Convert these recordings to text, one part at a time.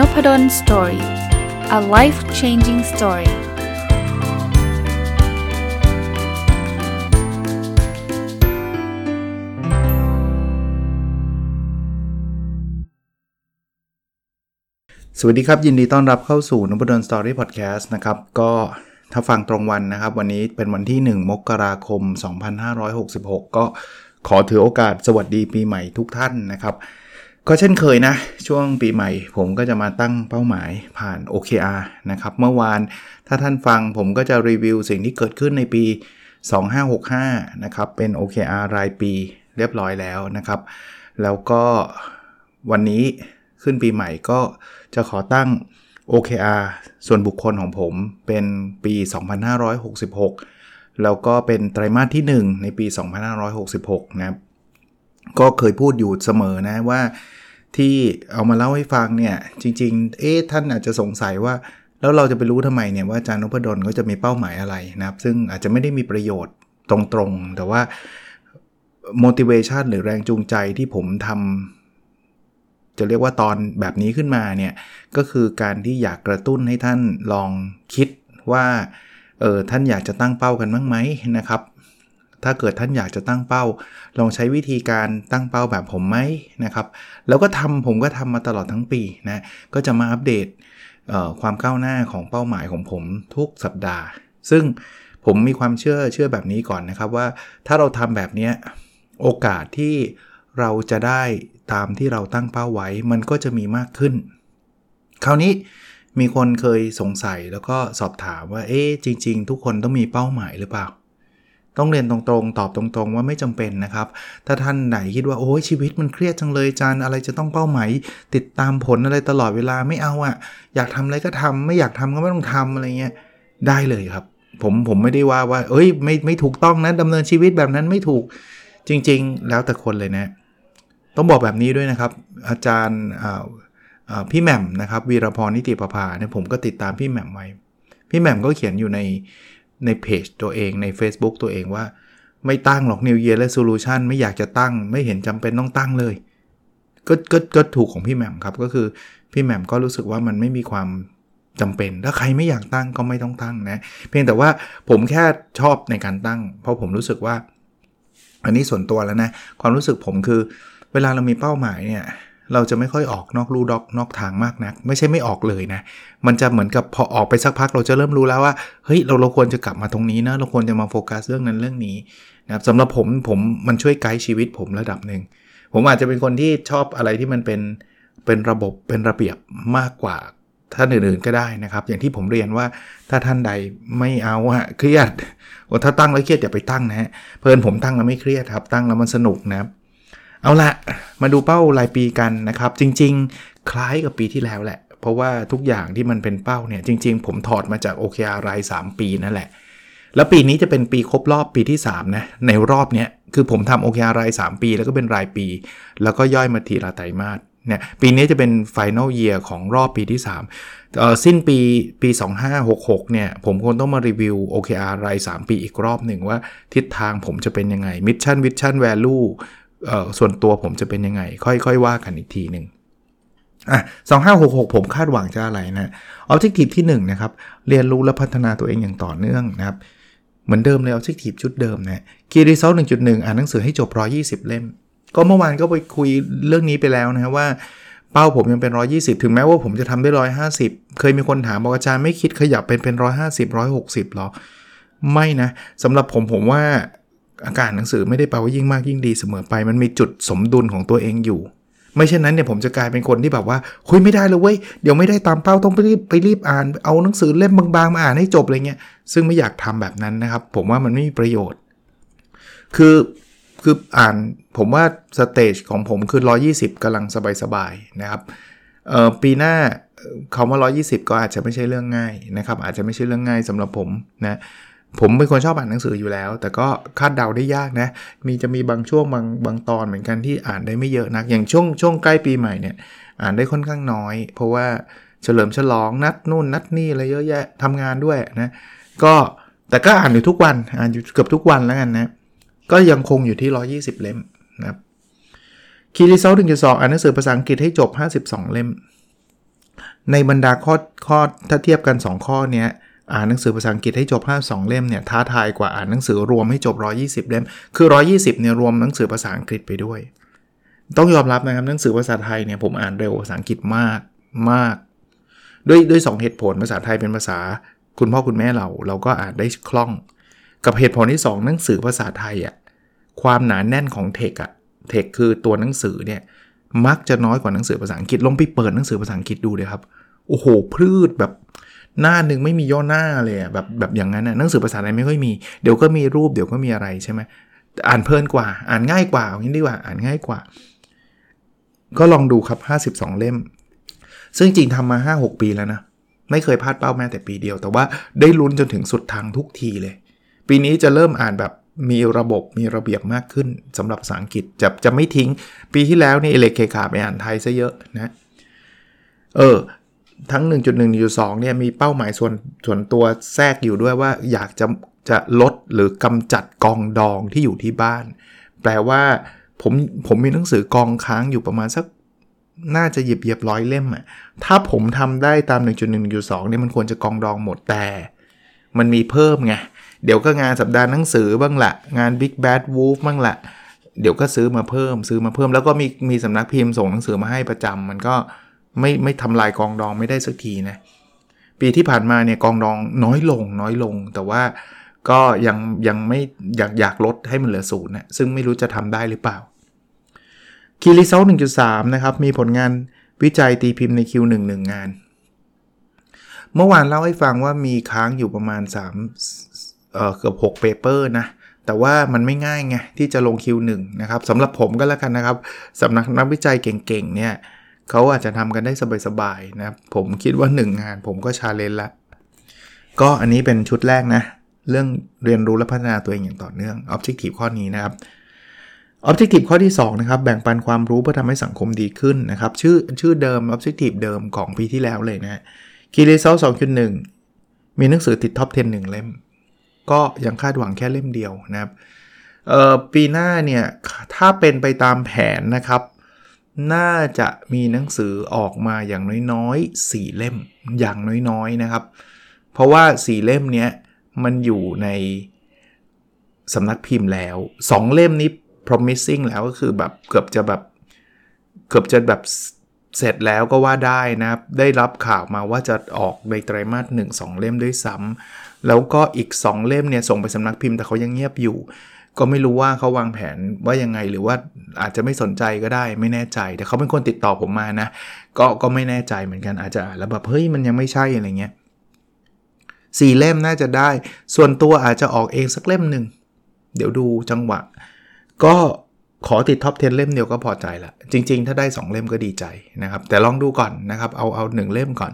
Nopadol Story a life changing story สวัสดีครับ ยินดีต้อนรับเข้าสู่น p ด d สตอรี่พอดแคสต์นะครับ ก็ถ้าฟังตรงวันนะครับ วันนี้เป็นวันที่ 1 มกราคม 2566 ก็ขอถือโอกาสสวัสดีปีใหม่ทุกท่านนะครับ ก็เช่นเคยนะ ช่วงปีใหม่ ผมก็จะมาตั้งเป้าหมายผ่าน OKR นะครับ เมื่อวานถ้าท่านฟังผมก็จะรีวิวสิ่งที่เกิดขึ้นในปี 2565 นะครับ เป็น OKR รายปีเรียบร้อยแล้วนะครับ แล้วก็วันนี้ขึ้นปีใหม่ก็จะขอตั้ง OKR ส่วนบุคคลของผมเป็นปี 2566 แล้วก็เป็นไตรมาสที่ 1 ในปี 2566 นะครับ ก็เคยพูดอยู่เสมอนะว่าที่เอามาเล่าให้ฟังเนี่ยจริง ๆ เอ๊ะท่านอาจจะสงสัยว่า แล้วเราจะไปรู้ทำไมเนี่ยว่าอาจารย์นพดลก็จะมีเป้าหมายอะไรนะครับ ซึ่งอาจจะไม่ได้มีประโยชน์ตรงๆ แต่ว่า motivation หรือแรงจูงใจที่ผมทำจะเรียกว่าตอนแบบนี้ขึ้นมาเนี่ย ก็คือการที่อยากกระตุ้นให้ท่านลองคิดว่าเออท่านอยากจะตั้งเป้ากันบ้างไหมนะครับ ถ้าเกิดท่านอยากจะตั้งเป้า ลองใช้วิธีการตั้งเป้าแบบผมไหมนะครับ แล้วก็ทำผมก็ทำมาตลอดทั้งปีนะ ก็จะมาอัปเดตความก้าวหน้าของเป้าหมายของผมทุกสัปดาห์ ซึ่งผมมีความเชื่อเชื่อแบบนี้ก่อนนะครับว่าถ้าเราทำแบบนี้โอกาสที่เราจะได้ตามที่เราตั้งเป้าไว้มันก็จะมีมากขึ้น คราวนี้มีคนเคยสงสัยแล้วก็สอบถามว่า เอ๊ะจริง ๆ ทุกคนต้องมีเป้าหมายหรือเปล่า ต้องเรียนตรงๆ ตอบตรงๆ ว่าไม่จำเป็นนะครับ ถ้าท่านไหนคิดว่าโอ้ยชีวิตมันเครียดจังเลยจานอะไรจะต้องเป้าหมายติดตามผลอะไรตลอดเวลาไม่เอาอะ่ะอยากทำอะไรก็ทำไม่อยากทำก็ไม่ต้องทำอะไรเงี้ยได้เลยครับ ผมผมไม่ได้ว่าว่าเอ้ยไม่ไม่ถูกต้องนะดำเนินชีวิตแบบนั้นไม่ถูกจริง ๆ แล้วแต่คนเลยนะ ต้องบอกแบบนี้ด้วยนะครับ อาจารย์พี่แหม่มนะครับวีรพรนิติประภาเนี่ยผมก็ติดตามพี่แหม่มไว้ พี่แหม่มก็เขียนอยู่ใน ในเพจตัวเองใน Facebook ตัวเองว่า ไม่ตั้งหรอก New Year Resolution ไม่อยากจะตั้ง ไม่เห็นจำเป็นต้องตั้งเลย ก็ก็ก็ถูกของพี่แหม่มครับ ก็คือพี่แหม่มก็รู้สึกว่ามันไม่มีความจำเป็น ถ้าใครไม่อยากตั้งก็ไม่ต้องตั้งนะ เพียงแต่ว่าผมแค่ชอบในการตั้ง เพราะผมรู้สึกว่า อันนี้ส่วนตัวแล้วนะ ความรู้สึกผมคือ เวลาเรามีเป้าหมายเนี่ย เราจะไม่ค่อยออกนอกลู่ดอกนอกทางมากนะัก ไม่ใช่ไม่ออกเลยนะ มันจะเหมือนกับพอออกไปสักพักเราจะเริ่มรู้แล้วว่าเฮ้ยเราเราควรจะกลับมาตรงนี้นะเราควรจะมาโฟกัสเรื่องนั้นเรื่องนี้นะครับสำหรับผมผมมันช่วยไกด์ชีวิตผมระดับหนึ่งผมอาจจะเป็นคนที่ชอบอะไรที่มันเป็นเป็นระบบเป็นระเบียบมากกว่าท่านอื่นๆก็ได้นะครับ อย่างที่ผมเรียนว่าถ้าท่านใดไม่เอาอะเครียดถ้าตั้งแล้วเครียดอย่าไปตั้งนะฮะเพลินผมตั้งแล้วไม่เครียดครับตั้งแล้วมันสนุกนะครับ เอาละมาดูเป้ารายปีกันนะครับ จริง ๆ คล้ายกับปีที่แล้วแหละ เพราะว่าทุกอย่างที่มันเป็นเป้าเนี่ย จริง ๆ ผมถอดมาจาก OKR ราย 3 ปีนั่นแหละ แล้วปีนี้จะเป็นปีครบรอบปีที่ 3 นะ ในรอบเนี้ยคือผมทำ OKR ราย 3 ปี แล้วก็เป็นรายปี แล้วก็ย่อยมาทีละไตรมาสเนี่ยปีนี้จะเป็น Final Year ของรอบปีที่3เอ่อสิ้นปีปี 2566 เนี่ย ผมคงต้องมารีวิว OKR ราย 3 ปีอีกรอบหนึ่งว่าทิศทางผมจะเป็นยังไง Mission Vision Value ส่วนตัวผมจะเป็นยังไง ค่อยๆว่ากันอีกทีหนึ่งอะสองห้าหกหกผมคาดหวังจะอะไรนะออบเจกตีฟที่1นะครับ เรียนรู้และพัฒนาตัวเองอย่างต่อเนื่องนะครับ เหมือนเดิมเลยออบเจกตีฟชุดเดิมนะคีรีเซลหนึ่งจุดหนึ่งอ่านหนังสือให้จบ120เล่ม ก็เมื่อวานก็ไปคุยเรื่องนี้ไปแล้วนะว่า เป้าผมยังเป็น 120 ถึงแม้ว่าผมจะทำได้ 150 เคยมีคนถามบอกอาจารย์ไม่คิดขยับเป็นเป็น 150 160หรอ ไม่นะสำหรับผมผมว่า อาการหนังสือไม่ได้แปลว่ายิ่งมากยิ่งดีเสมอไป มันมีจุดสมดุลของตัวเองอยู่ ไม่เช่นนั้นเนี่ยผมจะกลายเป็นคนที่แบบว่าคุยไม่ได้เลยเว้ยเดี๋ยวไม่ได้ตามเป้าต้องไปรีบไปรีบอ่าน เอาหนังสือเล่มบางๆมาอ่านให้จบอะไรเงี้ยซึ่งไม่อยากทำแบบนั้นนะครับ ผมว่ามันไม่มีประโยชน์ คือคืออ่านผมว่า stage ของผมคือ 120กำลังสบายๆนะครับปีหน้าคาว่า 120 ก็อาจจะไม่ใช่เรื่องง่ายนะครับ อาจจะไม่ใช่เรื่องง่ายสำหรับผมนะ ผมเป็นคนชอบอ่านหนังสืออยู่แล้ว แต่ก็คาดเดาได้ยากนะ มีจะมีบางช่วงบางบางตอนเหมือนกันที่อ่านได้ไม่เยอะนัก อย่างช่วงช่วงใกล้ปีใหม่เนี่ย อ่านได้ค่อนข้างน้อย เพราะว่าเฉลิมฉลองนัดนู่นนัดนี่อะไรเยอะแยะทำงานด้วยนะ ก็แต่ก็อ่านอยู่ทุกวัน อ่านอยู่เกือบทุกวันแล้วกันนะ ก็ยังคงอยู่ที่ 120 เล่มนะครับคีรีเซลถึงจะสองอ่านหนังสือภาษาอังกฤษให้จบ 52 เล่ม ในบรรดาข้อข้อถ้าเทียบกัน 2 ข้อเนี้ย อ่านหนังสือภาษาอังกฤษให้จบ52เล่มเนี่ยท้าทายกว่าอ่านหนังสือรวมให้จบ 120 เล่ม คือ 120เนี่ยรวมหนังสือภาษาอังกฤษไปด้วย ต้องยอมรับนะครับหนังสือภาษาไทยเนี่ยผมอ่านเร็วภาษาอังกฤษมากมากด้วยด้วยสเหตุผลภาษาไทยเป็นภาษา คุณพ่อคุณแม่เราเราก็อ่านได้คล่อง กับเหตุผลที่ 2 หนังสือภาษาไทยอะ่ะความหนาแน่นของเทคอะเทคคือตัวหนังสือเนี่ยมักจะน้อยกว่าหนังสือภาษาอังกฤษลองไปเปิดหนังสือภาษาอังกฤษดูเลยครับโอ้โหพืชแบบ หน้าหนึ่งไม่มีย่อหน้าเลยแบบแบบอย่างนั้นนะหนังสือภาษาไทยไม่ค่อยมีเดี๋ยวก็มีรูปเดี๋ยวก็มีอะไรใช่ไหมอ่านเพลินกว่า อ่านง่ายกว่าอย่างนี้ดีกว่าอ่านง่ายกว่า ก็ลองดูครับ 52 เล่ม ซึ่งจริงทำมา 5-6 ปีแล้วนะ ไม่เคยพลาดเป้าแม้แต่ปีเดียว แต่ว่าได้ลุ้นจนถึงสุดทางทุกทีเลย ปีนี้จะเริ่มอ่านแบบมีระบบมีระเบียบมากขึ้นสำหรับภาษาอังกฤษจะจะไม่ทิ้ง ปีที่แล้วนี่เอเล็กเคขาไปอ่านไทยซะเยอะนะเออ ทั้ง1.1 1.2เนี่ยมีเป้าหมายส่วนส่วนตัวแทรกอยู่ด้วยว่าอยากจะจะลดหรือกำจัดกองดองที่อยู่ที่บ้าน แปลว่าผมผมมีหนังสือกองค้างอยู่ประมาณสักน่าจะหยิบเหยียบร้อยเล่มอะถ้าผมทำได้ตาม1.1 1.2เนี่ยมันควรจะกองดองหมดแต่ มันมีเพิ่มไงเดี๋ยวก็งานสัปดาห์หนังสือบ้างละงาน Big Bad Wolf บ้างละเดี๋ยวก็ซื้อมาเพิ่มซื้อมาเพิ่ม แล้วก็มีมีสำนักพิมพ์ส่งหนังสือมาให้ประจำมันก็ ไม่ไม่ทำลายกองดองไม่ได้สักทีนะปีที่ผ่านมาเนี่ยกองดองน้อยลงน้อยลง แต่ว่าก็ยังยังไม่อยากอยากลดให้มันเหลือศูนย์นะซึ่งไม่รู้จะทำได้หรือเปล่า key result 1.3 นะครับ มีผลงานวิจัยตีพิมพ์ใน Q1 1งาน เมื่อวานเล่าให้ฟังว่ามีค้างอยู่ประมาณ 3 เอ่อเกือบ6 paper นะ แต่ว่ามันไม่ง่ายไงที่จะลง Q1 นะครับสำหรับผมก็แล้วกันนะครับสำหรับนักวิจัยเก่งๆเนี่ย เขาอาจจะทำกันได้สบายๆนะผมคิดว่า 1 งานผมก็ challenge ละ ก็อันนี้เป็นชุดแรกนะ เรื่องเรียนรู้และพัฒนาตัวเองอย่างต่อเนื่อง Objective ข้อนี้นะครับ Objective ข้อที่2นะครับแบ่งปันความรู้เพื่อทำให้สังคมดีขึ้นนะครับชื่อชื่อเดิม Objective เดิมของปีที่แล้วเลยนะคีรีเซล2.1มีหนังสือติดท็อป 10 1 เล่ม ก็ยังคาดหวังแค่เล่มเดียวนะครับปีหน้าเนี่ยถ้าเป็นไปตามแผนนะครับ น่าจะมีหนังสือออกมาอย่างน้อยๆ4เล่มอย่างน้อยๆนะครับ เพราะว่า 4 เล่มเนี้ยมันอยู่ในสำนักพิมพ์แล้ว 2 เล่มนี้ promising แล้วก็คือแบบเกือบจะแบบเกือบจะแบบเสร็จแล้วก็ว่าได้นะครับ ได้รับข่าวมาว่าจะออกในไตรมาสหนึ่งสองเล่มด้วยซ้ำแล้วก็อีก 2 เล่มเนี่ยส่งไปสำนักพิมพ์แต่เขายังเงียบอยู่ ก็ไม่รู้ว่าเขาวางแผนว่ายังไงหรือว่าอาจจะไม่สนใจก็ได้ไม่แน่ใจ แต่เขาเป็นคนติดต่อผมมานะ ก็ก็ไม่แน่ใจเหมือนกันอาจจะแล้วแบบเฮ้ยมันยังไม่ใช่อะไรเงี้ยสี่เล่มน่าจะได้ ส่วนตัวอาจจะออกเองสักเล่มหนึ่งเดี๋ยวดูจังหวะ ก็ขอติด top 10 เล่มเดียวก็พอใจละจริง ๆ ถ้าได้ 2 เล่มก็ดีใจนะครับ แต่ลองดูก่อนนะครับ เอาเอา1เล่มก่อน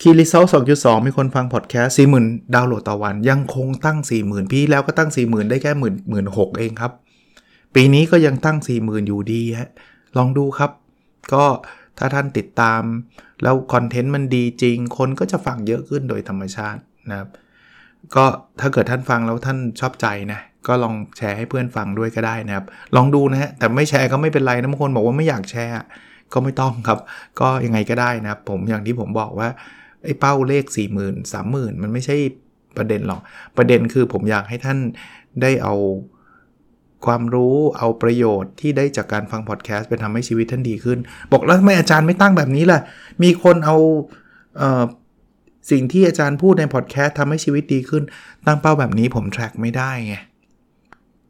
Key Result 2.2มีคนฟังพอดแคสต์40,000ดาวน์โหลดต่อวัน ยังคงตั้ง40,000พี่แล้วก็ตั้ง40,000ได้แค่หมื่นหมื่นหกเองครับ ปีนี้ก็ยังตั้ง40,000อยู่ดีฮะลองดูครับ ก็ถ้าท่านติดตาม แล้วคอนเทนต์มันดีจริง คนก็จะฟังเยอะขึ้นโดยธรรมชาตินะครับ ก็ถ้าเกิดท่านฟังแล้วท่านชอบใจนะ ก็ลองแชร์ให้เพื่อนฟังด้วยก็ได้นะครับ ลองดูนะฮะแต่ไม่แชร์ก็ไม่เป็นไรนะบางคนบอกว่าไม่อยากแชร์ ก็ไม่ต้องครับ ก็ยังไงก็ได้นะครับ ผมอย่างที่ผมบอกว่า ไอ้เป้าเลข 4 0 0 0 0 3 0,000 มันไม่ใช่ประเด็นหรอก ประเด็นคือผมอยากให้ท่านได้เอาความรู้เอาประโยชน์ที่ได้จากการฟังพอดแคสต์ไปทำให้ชีวิตท่านดีขึ้น บอกแล้วทำไมอาจารย์ไม่ตั้งแบบนี้ล่ะ มีคนเอาเออสิ่งที่อาจารย์พูดในพอดแคสต์ทำให้ชีวิตดีขึ้น ตั้งเป้าแบบนี้ผมแทร็กไม่ได้ไง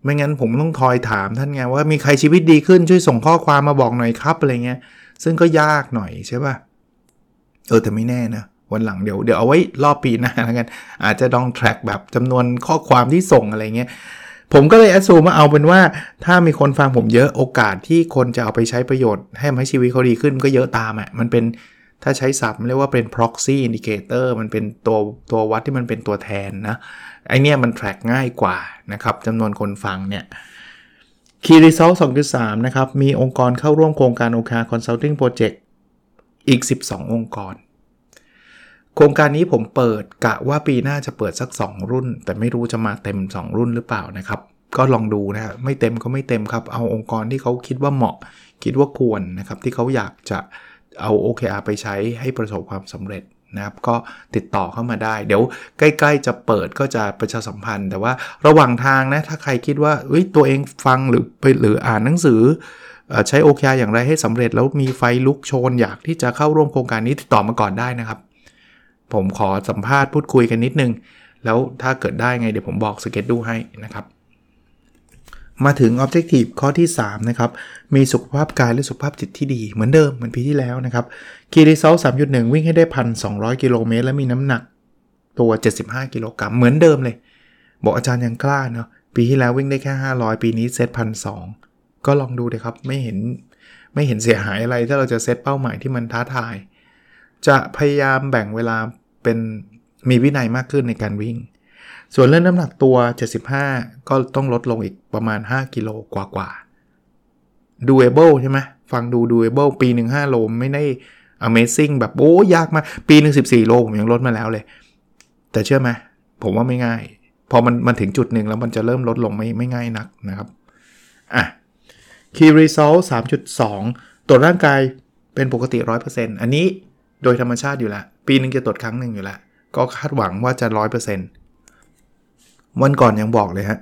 ไม่งั้นผมต้องทอยถามท่านไงว่ามีใครชีวิตดีขึ้นช่วยส่งข้อความมาบอกหน่อยครับอะไรเงี้ย ซึ่งก็ยากหน่อยใช่ป่ะ เออแต่ไม่แน่นะ วันหลังเดี๋ยวเดี๋ยวเอาไว้รอบปีหน้าแล้วกันอาจจะลองแทร็กแบบจำนวนข้อความที่ส่งอะไรเงี้ยผมก็เลยแอดซูมาเอาเป็นว่า ถ้ามีคนฟังผมเยอะโอกาสที่คนจะเอาไปใช้ประโยชน์ ให้ให้ชีวิตเขาดีขึ้นก็เยอะตามอะ่ะมันเป็นถ้าใช้ศัพท์เรียกว่าเป็น proxy indicator มันเป็นตัวตัววัดที่มันเป็นตัวแทนนะไอเนี้ยมัน track ง่ายกว่านะครับจำนวนคนฟังเนี่ย Key Result 2.3 นะครับ มีองค์กรเข้าร่วมโครงการ OK Consulting Project อีก 12 องค์กร โครงการนี้ผมเปิดกะว่าปีหน้าจะเปิดสัก 2 รุ่น แต่ไม่รู้จะมาเต็ม 2 รุ่นหรือเปล่านะครับ ก็ลองดูนะไม่เต็มก็ไม่เต็มครับ เอาองค์กรที่เขาคิดว่าเหมาะ คิดว่าควรนะครับ ที่เขาอยากจะเอา OKR ไปใช้ให้ประสบความสำเร็จนะครับก็ติดต่อเข้ามาได้ เดี๋ยวใกล้ ๆ จะเปิดก็จะประชาสัมพันธ์ แต่ว่าระหว่างทางนะถ้าใครคิดว่าตัวเองฟังหรือไปหรืออ่านหนังสือ ใช้ OKR อย่างไรให้สำเร็จแล้วมีไฟลุกโชนอยากที่จะเข้าร่วมโครงการนี้ติดต่อมาก่อนได้นะครับ ผมขอสัมภาษณ์พูดคุยกันนิดนึง แล้วถ้าเกิดได้ไงเดี๋ยวผมบอกสเก็ตดูให้นะครับ มาถึง Objective ข้อที่ 3 นะครับ มีสุขภาพกายและสุขภาพจิตที่ดี เหมือนเดิมเหมือนปีที่แล้วนะครับคีรีเซลสามจุดหนึ่งวิ่งให้ได้1,200กิโลเมตรและมีน้ำหนักตัว 75 กิโลกรัมเหมือนเดิมเลย บอกอาจารย์ยังกล้าเนาะปีที่แล้ววิ่งได้แค่ 500 ปีนี้เซตพันสก็ลองดูเลยครับไม่เห็นไม่เห็นเสียหายอะไรถ้าเราจะเซตเป้าหมายที่มันท้าทาย จะพยายามแบ่งเวลา เป็นมีวินัยมากขึ้นในการวิ่ง ส่วนเรื่องน้ำหนักตัว 75 ก็ต้องลดลงอีกประมาณ 5 กิโลกว่ากว่า doable ใช่ไหมฟังดู doable ปีหนึ่ง5โลไม่ได้ amazing แบบโอ้ยากมากปีหนึ่ง14 โลผมยังลดมาแล้วเลย แต่เชื่อไหมผมว่าไม่ง่าย พอมันมันถึงจุดหนึ่งแล้วมันจะเริ่มลดลงไม่ไม่ง่ายนักนะครับ อะ key result 3.2 ตรวจร่างกายเป็นปกติ 100%อันนี้โดยธรรมชาติอยู่แล้ว ปีหนึ่งจะตรวจครั้งหนึ่งอยู่แล้ว ก็คาดหวังว่าจะ100%วันก่อนยังบอกเลยฮะ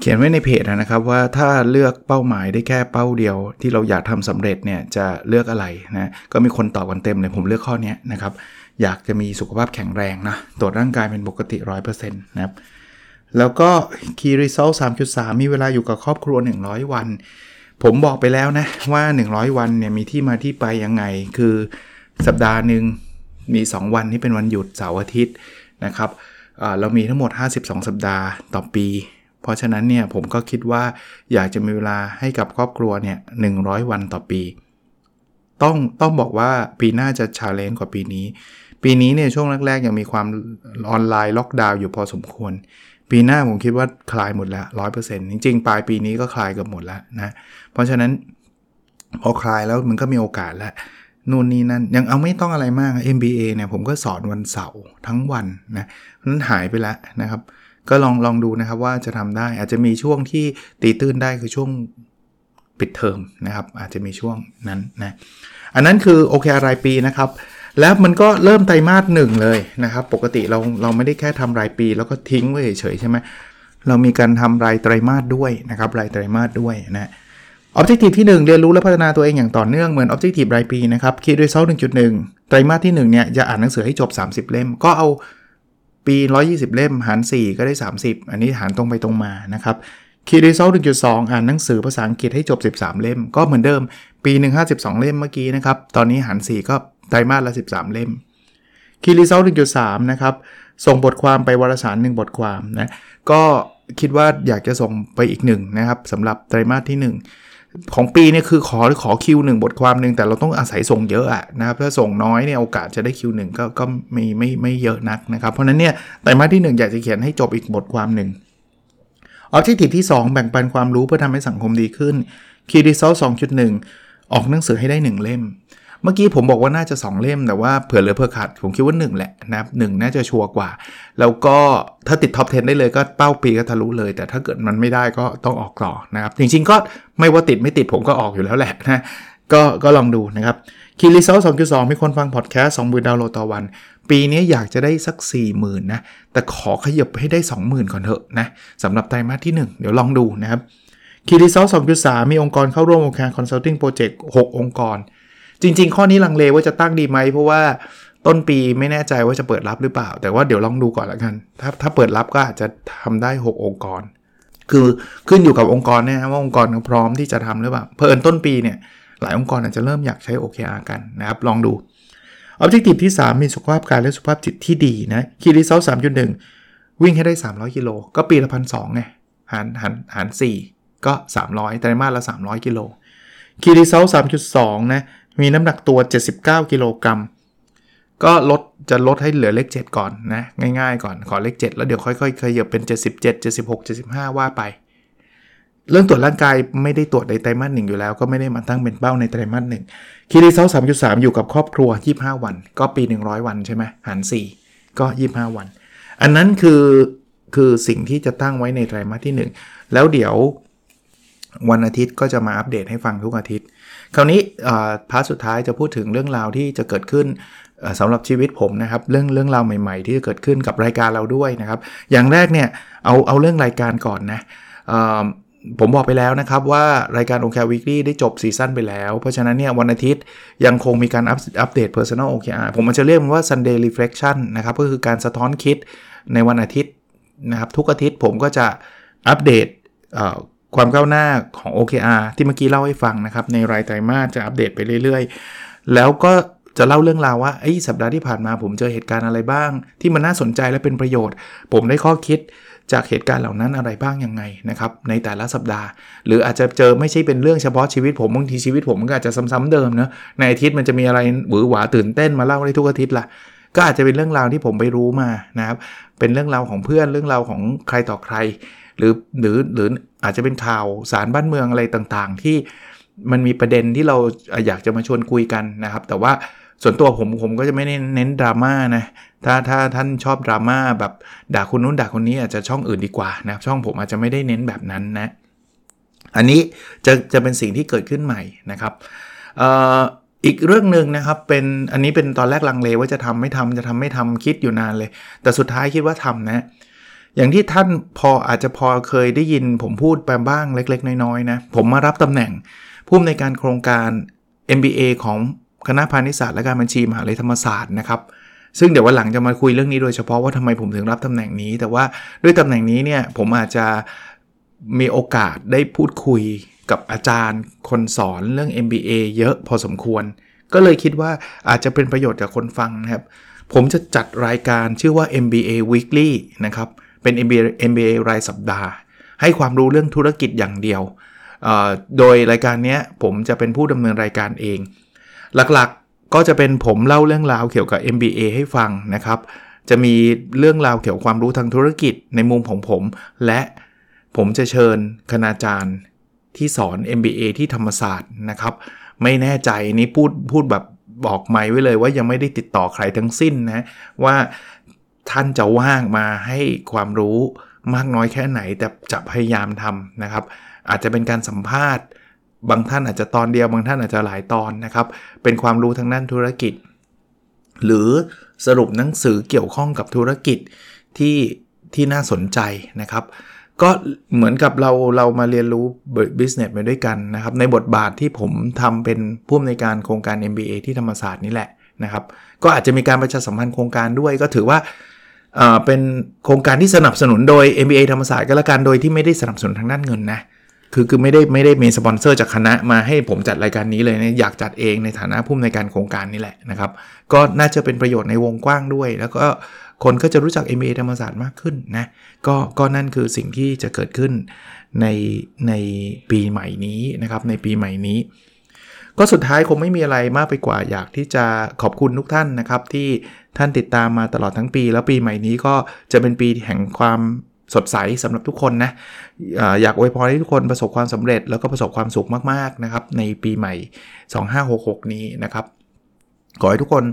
เขียนไว้ในเพจนะครับว่าถ้าเลือกเป้าหมายได้แค่เป้าเดียว ที่เราอยากทำสำเร็จเนี่ยจะเลือกอะไรนะก็มีคนตอบกันเต็มเลยผมเลือกข้อนี้นะครับ อยากจะมีสุขภาพแข็งแรงนะตรวจร่างกายเป็นปกติ 100%นะครับแล้วก็ Key Result 3.3 มีเวลาอยู่กับครอบครัว 100 วัน ผมบอกไปแล้วนะว่า 100 วันเนี่ยมีที่มาที่ไปยังไง คือสัปดาห์หนึ่ง มี 2 วันที่เป็นวันหยุดเสาร์อาทิตย์นะครับเรามีทั้งหมด 52 สัปดาห์ต่อปี เพราะฉะนั้นเนี่ยผมก็คิดว่าอยากจะมีเวลาให้กับครอบครัวเนี่ย100 วันต่อปี ต้องต้องบอกว่าปีหน้าจะ challenge กว่าปีนี้ ปีนี้เนี่ยช่วงแรกๆ ยังมีความออนไลน์ล็อกดาวน์อยู่พอสมควร ปีหน้าผมคิดว่าคลายหมดแล้ว100%จริงๆ ปลายปีนี้ก็คลายกับหมดแล้วนะ เพราะฉะนั้นพอคลายแล้วมันก็มีโอกาสแล้ว นู่นนี่นั่นยังเอาไม่ต้องอะไรมาก MBA เนี่ยผมก็สอนวันเสาร์ทั้งวันนะนั้นหายไปแล้วนะครับ ก็ลองลองดูนะครับว่าจะทำได้อาจจะมีช่วงที่ตีตื้นได้คือช่วงปิดเทอมนะครับ อาจจะมีช่วงนั้นนะอันนั้นคือโอเครายปีนะครับ แล้วมันก็เริ่มไตรมาสหนึ่งเลยนะครับ ปกติเราเราไม่ได้แค่ทำรายปี แล้วก็ทิ้งไว้เฉยใช่ไหมเรามีการทำรายไตรมาสด้วยนะครับ รายไตรมาสด้วยนะ ออบเจกตีที่ 1 เรียนรู้และพัฒนาตัวเองอย่างต่อเนื่องเหมือนออบเจกตีรายปีนะครับคีย์ด้วยเซลหนึ่งจุดหนึ่งไตรมาสที่1เนี่ยจะอ่านหนังสือให้จบ 30 เล่ม ก็เอาปี 120 เล่ม หาร 4 ก็ได้ 30 อันนี้หารตรงไปตรงมานะครับคีย์ด้วยเซลหนึ่งจุดสองอ่านหนังสือภาษาอังกฤษให้จบ 13 เล่ม ก็เหมือนเดิม ปีหนึ่ง52 เล่มเมื่อกี้นะครับ ตอนนี้หาร 4 ก็ไตรมาสละ 13 เล่มคีย์รีเซลหนึ่งจุดสามนะครับ ส่งบทความไปวารสารหนึ่งบทความนะ ก็คิดว่าอยากจะส่งไปอีกหนึ่งนะครับสำหรับไตรมาสที่ 1 ของปีเนี่ยคือขอขอ Q1 บทความหนึ่งแต่เราต้องอาศัยส่งเยอะอะนะครับถ้าส่งน้อยเนี่ยโอกาสจะได้ Q1 ก็ก็ไม่ไม่ไม่เยอะนักนะครับเพราะนั้นเนี่ยไตรมาสที่ 1 อยากจะเขียนให้จบอีกบทความหนึ่ง Objective ที่ 2 แบ่งปันความรู้เพื่อทำให้สังคมดีขึ้น Key Result สองจุดหนึ่งออกหนังสือให้ได้ 1 เล่ม เมื่อกี้ผมบอกว่าน่าจะ 2 เล่มแต่ว่าเผื่อเหลือเผื่อขาดผมคิดว่า 1 แหละนะครับน่าจะ sure กว่า แล้วก็ถ้าติด top 10 ได้เลยก็เป้าปีก็ทะลุเลย แต่ถ้าเกิดมันไม่ได้ก็ต้องออกต่อนะครับ จริงๆก็ไม่ว่าติดไม่ติดผมก็ออกอยู่แล้วแหละนะก็ก็ลองดูนะครับ Key Result สองจุดสองมีคนฟังพอดแคสต์สองหมื่นดาวน์โหลดต่อวัน ปีนี้อยากจะได้สัก 40,000นะ แต่ขอขยับให้ได้ 20,000ก่อนเถอะนะสำหรับไตรมาสที่ 1 เดี๋ยวลองดูนะครับ Key Result สองจุดสามมีองค์กรเข้าร่วมโครงการ consulting project 6องค์กร จริง ๆ ข้อนี้ลังเลว่าจะตั้งดีไหม เพราะว่าต้นปีไม่แน่ใจว่าจะเปิดรับหรือเปล่า แต่ว่าเดี๋ยวลองดูก่อนละกัน ถ้าถ้าเปิดรับก็อาจจะทำได้ 6 องค์กร คือขึ้นอยู่กับองค์กรเนี่ยว่าองค์กรพร้อมที่จะทำหรือเปล่า เผอิญต้นปีเนี่ยหลายองค์กรอาจจะเริ่มอยากใช้ OKR กันนะครับ ลองดู Objective ที่ 3 มีสุขภาพกายและสุขภาพจิตที่ดีนะ Key Result สามจุดหนึ่งวิ่งให้ได้ 300 กิโล ก็ปีละพันสองไงหารหารหารสี่ก็ 300ไตรมาสละ 300 กิโล Key Result สามจุดสองนะ มีน้ำหนักตัว 79 กิโลกรัม ก็ลดจะลดให้เหลือเลข 7 ก่อนนะ ง่ายๆก่อน ขอเลข 7 แล้วเดี๋ยวค่อยๆขยับเป็น 77 76 75 ว่าไป เรื่องตรวจร่างกายไม่ได้ตรวจในไตรมาสหนึ่งอยู่แล้ว ก็ไม่ได้มาตั้งเป็นเป้าในไตรมาสหนึ่งคีรีเซล3.3อยู่กับครอบครัว 25 วัน ก็ปี 100 วันใช่ไหมหาร 4 ก็ 25 วัน อันนั้นคือคือสิ่งที่จะตั้งไว้ในไตรมาสที่ 1 แล้วเดี๋ยว วันอาทิตย์ก็จะมาอัปเดตให้ฟังทุกอาทิตย์ คราวนี้ part สุดท้ายจะพูดถึงเรื่องราวที่จะเกิดขึ้นสำหรับชีวิตผมนะครับเรื่องเรื่องราวใหม่ ๆ ที่จะเกิดขึ้นกับรายการเราด้วยนะครับ อย่างแรกเนี่ยเอาเอาเรื่องรายการก่อนนะผมบอกไปแล้วนะครับว่ารายการ OKR Weekly ได้จบ season ไปแล้ว เพราะฉะนั้นเนี่ยวันอาทิตย์ยังคงมีการอัปเดต Personal OKR ผมมันจะเรียกมันว่า Sunday Reflection นะครับก็คือการสะท้อนคิดในวันอาทิตย์นะครับทุกอาทิตย์ผมก็จะอัปเดต ความก้าวหน้าของ OKR ที่เมื่อกี้เล่าให้ฟังนะครับ ในรายไตรมาสจะอัปเดตไปเรื่อยๆ แล้วก็จะเล่าเรื่องราวว่าไอ้สัปดาห์ที่ผ่านมาผมเจอเหตุการณ์อะไรบ้าง ที่มันน่าสนใจและเป็นประโยชน์ ผมได้ข้อคิดจากเหตุการณ์เหล่านั้นอะไรบ้างยังไงนะครับในแต่ละสัปดาห์ หรืออาจจะเจอไม่ใช่เป็นเรื่องเฉพาะชีวิตผมบางทีชีวิตผมมันก็อาจจะซ้ำๆเดิมเนะในอาทิตย์มันจะมีอะไรหวือหวาตื่นเต้นมาเล่าได้ทุกอาทิตย์ละก็อาจจะเป็นเรื่องราวที่ผมไปรู้มานะครับเป็นเรื่องราวของเพื่อนเรื่องราวของใครต่อใคร รือหรือหรืออาจจะเป็นข่าวสารบ้านเมืองอะไรต่างๆ ที่มันมีประเด็นที่เราอยากจะมาชวนคุยกันนะครับ แต่ว่าส่วนตัวผมผมก็จะไม่ได้เน้นดราม่านะ ถ้าถ้าท่านชอบดราม่าแบบด่าคนนู้นด่าคนนี้อาจจะช่องอื่นดีกว่านะครับ ช่องผมอาจจะไม่ได้เน้นแบบนั้นนะ อันนี้จะจะเป็นสิ่งที่เกิดขึ้นใหม่นะครับอีกเรื่องหนึ่งนะครับเป็นอันนี้เป็นตอนแรกลังเลว่าจะทำไม่ทำจะทำไม่ทำคิดอยู่นานเลย แต่สุดท้ายคิดว่าทำนะ อย่างที่ท่านพออาจจะพอเคยได้ยินผมพูดไปบ้างเล็ก ๆ น้อยๆนะ ผมมารับตำแหน่งผู้อำนวยการโครงการ MBA ของคณะพาณิชยศาสตร์และการบัญชีมหาลัยธรรมศาสตร์นะครับซึ่งเดี๋ยววันหลังจะมาคุยเรื่องนี้โดยเฉพาะว่าทำไมผมถึงรับตำแหน่งนี้ แต่ว่าด้วยตำแหน่งนี้เนี่ยผมอาจจะมีโอกาสได้พูดคุยกับอาจารย์คนสอนเรื่อง MBA เยอะพอสมควร ก็เลยคิดว่าอาจจะเป็นประโยชน์กับคนฟังนะครับ ผมจะจัดรายการชื่อว่า MBA Weekly นะครับ เป็น MBA, MBA รายสัปดาห์ ให้ความรู้เรื่องธุรกิจอย่างเดียว โดยรายการนี้ผมจะเป็นผู้ดำเนินรายการเอง หลักๆก็จะเป็นผมเล่าเรื่องราวเกี่ยวกับ MBA ให้ฟังนะครับ จะมีเรื่องราวเกี่ยวกับความรู้ทางธุรกิจในมุมของผม และผมจะเชิญคณาจารย์ที่สอน MBA ที่ธรรมศาสตร์นะครับ ไม่แน่ใจนี้พูดพูดแบบบอกไม่ไว้เลยว่ายังไม่ได้ติดต่อใครทั้งสิ้นนะว่า ท่านจะว่างมาให้ความรู้มากน้อยแค่ไหน แต่จะพยายามทำนะครับ อาจจะเป็นการสัมภาษณ์ บางท่านอาจจะตอนเดียว บางท่านอาจจะหลายตอนนะครับ เป็นความรู้ทางด้านธุรกิจ หรือสรุปหนังสือเกี่ยวข้องกับธุรกิจที่ที่น่าสนใจนะครับ ก็เหมือนกับเราเรามาเรียนรู้ business ไปด้วยกันนะครับ ในบทบาทที่ผมทำเป็นผู้อำนวยการโครงการ MBA ที่ธรรมศาสตร์นี่แหละนะครับ ก็อาจจะมีการประชาสัมพันธ์โครงการด้วยก็ถือว่า เป็นโครงการที่สนับสนุนโดย MBA ธรรมศาสตร์ก็แล้วกันโดยที่ไม่ได้สนับสนุนทางด้านเงินนะคือคือไม่ได้ไม่ได้มีสปอนเซอร์จากคณะมาให้ผมจัดรายการนี้เลยนะอยากจัดเองในฐานะผู้ในวยการโครงการนี่แหละนะครับ ก็น่าจะเป็นประโยชน์ในวงกว้างด้วย แล้วก็คนก็จะรู้จัก MBA ธรรมศาสตร์มากขึ้นนะก็ก็นั่นคือสิ่งที่จะเกิดขึ้นในในปีใหม่นี้นะครับในปีใหม่นี้ ก็สุดท้ายคงไม่มีอะไรมากไปกว่าอยากที่จะขอบคุณทุกท่านนะครับ ที่ท่านติดตามมาตลอดทั้งปี แล้วปีใหม่นี้ก็จะเป็นปีแห่งความสดใสสำหรับทุกคนนะอยากอวยพรให้ทุกคนประสบความสำเร็จแล้วก็ประสบความสุขมากๆนะครับในปีใหม่ 2566 นี้นะครับขอให้ทุกคน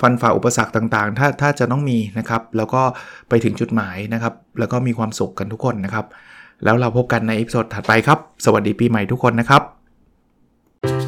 ฟันฝ่าอุปสรรคต่างๆ ถ้าถ้าจะต้องมีนะครับ แล้วก็ไปถึงจุดหมายนะครับ แล้วก็มีความสุขกันทุกคนนะครับ แล้วเราพบกันใน episode ถัดไปครับ สวัสดีปีใหม่ทุกคนนะครับ